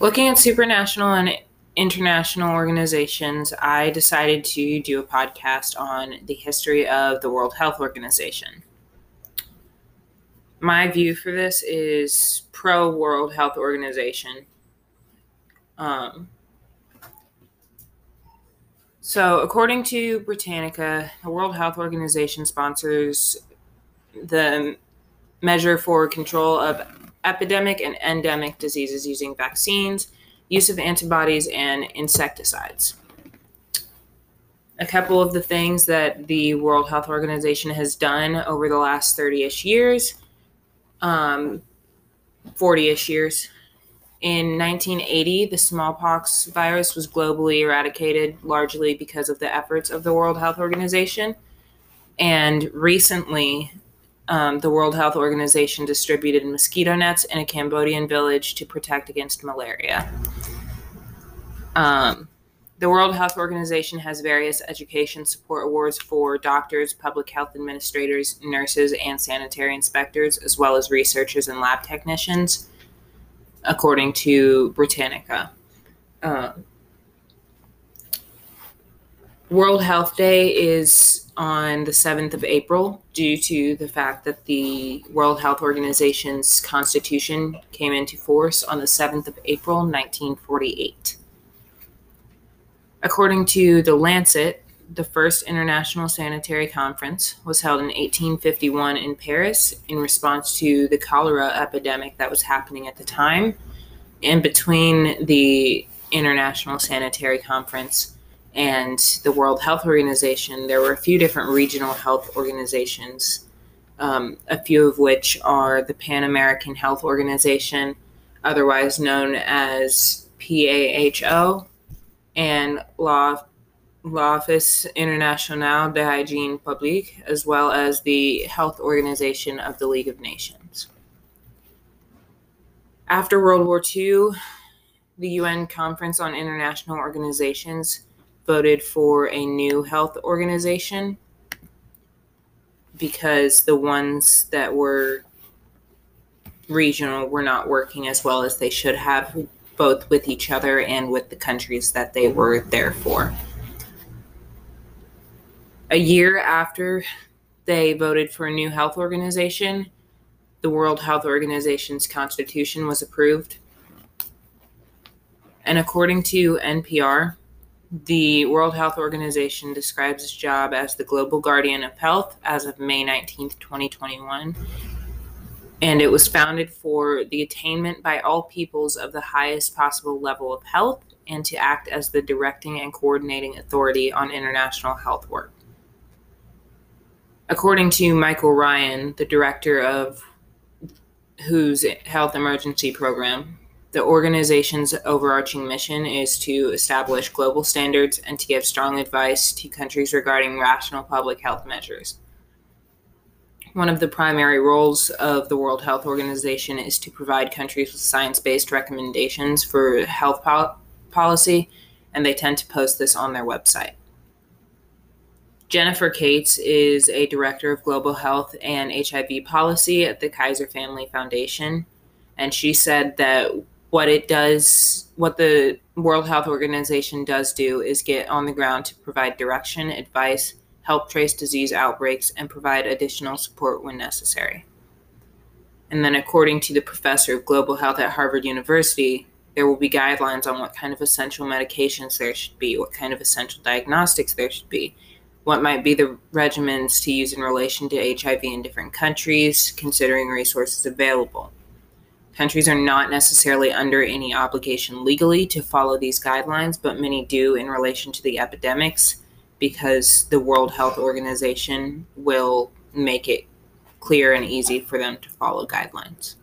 Looking at supranational and international organizations, I decided to do a podcast on the history of the World Health Organization. My view for this is pro World Health Organization. Um, so, according to Britannica, the World Health Organization sponsors the measure for control of epidemic and endemic diseases using vaccines, use of antibodies, and insecticides. A couple of the things that the World Health Organization has done over the last 30 ish years, um, 40 ish years. In 1980, the smallpox virus was globally eradicated largely because of the efforts of the World Health Organization. And recently, um, the World Health Organization distributed mosquito nets in a Cambodian village to protect against malaria. Um, the World Health Organization has various education support awards for doctors, public health administrators, nurses, and sanitary inspectors, as well as researchers and lab technicians, according to Britannica. Uh, World Health Day is on the 7th of April due to the fact that the World Health Organization's constitution came into force on the 7th of April 1948. According to The Lancet, the first International Sanitary Conference was held in 1851 in Paris in response to the cholera epidemic that was happening at the time. And between the International Sanitary Conference and the World Health Organization, there were a few different regional health organizations, um, a few of which are the Pan American Health Organization, otherwise known as PAHO, and La Office International de Hygiene Publique, as well as the Health Organization of the League of Nations. After World War II, the UN Conference on International Organizations voted for a new health organization because the ones that were regional were not working as well as they should have, both with each other and with the countries that they were there for. A year after they voted for a new health organization, the World Health Organization's constitution was approved. And according to NPR, the World Health Organization describes its job as the global guardian of health as of May 19, 2021. And it was founded for the attainment by all peoples of the highest possible level of health and to act as the directing and coordinating authority on international health work. According to Michael Ryan, the director of WHO's Health Emergency Program, the organization's overarching mission is to establish global standards and to give strong advice to countries regarding rational public health measures. One of the primary roles of the World Health Organization is to provide countries with science based recommendations for health pol- policy, and they tend to post this on their website. Jennifer Kates is a director of global health and HIV policy at the Kaiser Family Foundation, and she said that what it does, what the World Health Organization does do is get on the ground to provide direction, advice, help trace disease outbreaks, and provide additional support when necessary. And then, according to the professor of global health at Harvard University, there will be guidelines on what kind of essential medications there should be, what kind of essential diagnostics there should be, what might be the regimens to use in relation to HIV in different countries, considering resources available. Countries are not necessarily under any obligation legally to follow these guidelines, but many do in relation to the epidemics because the World Health Organization will make it clear and easy for them to follow guidelines.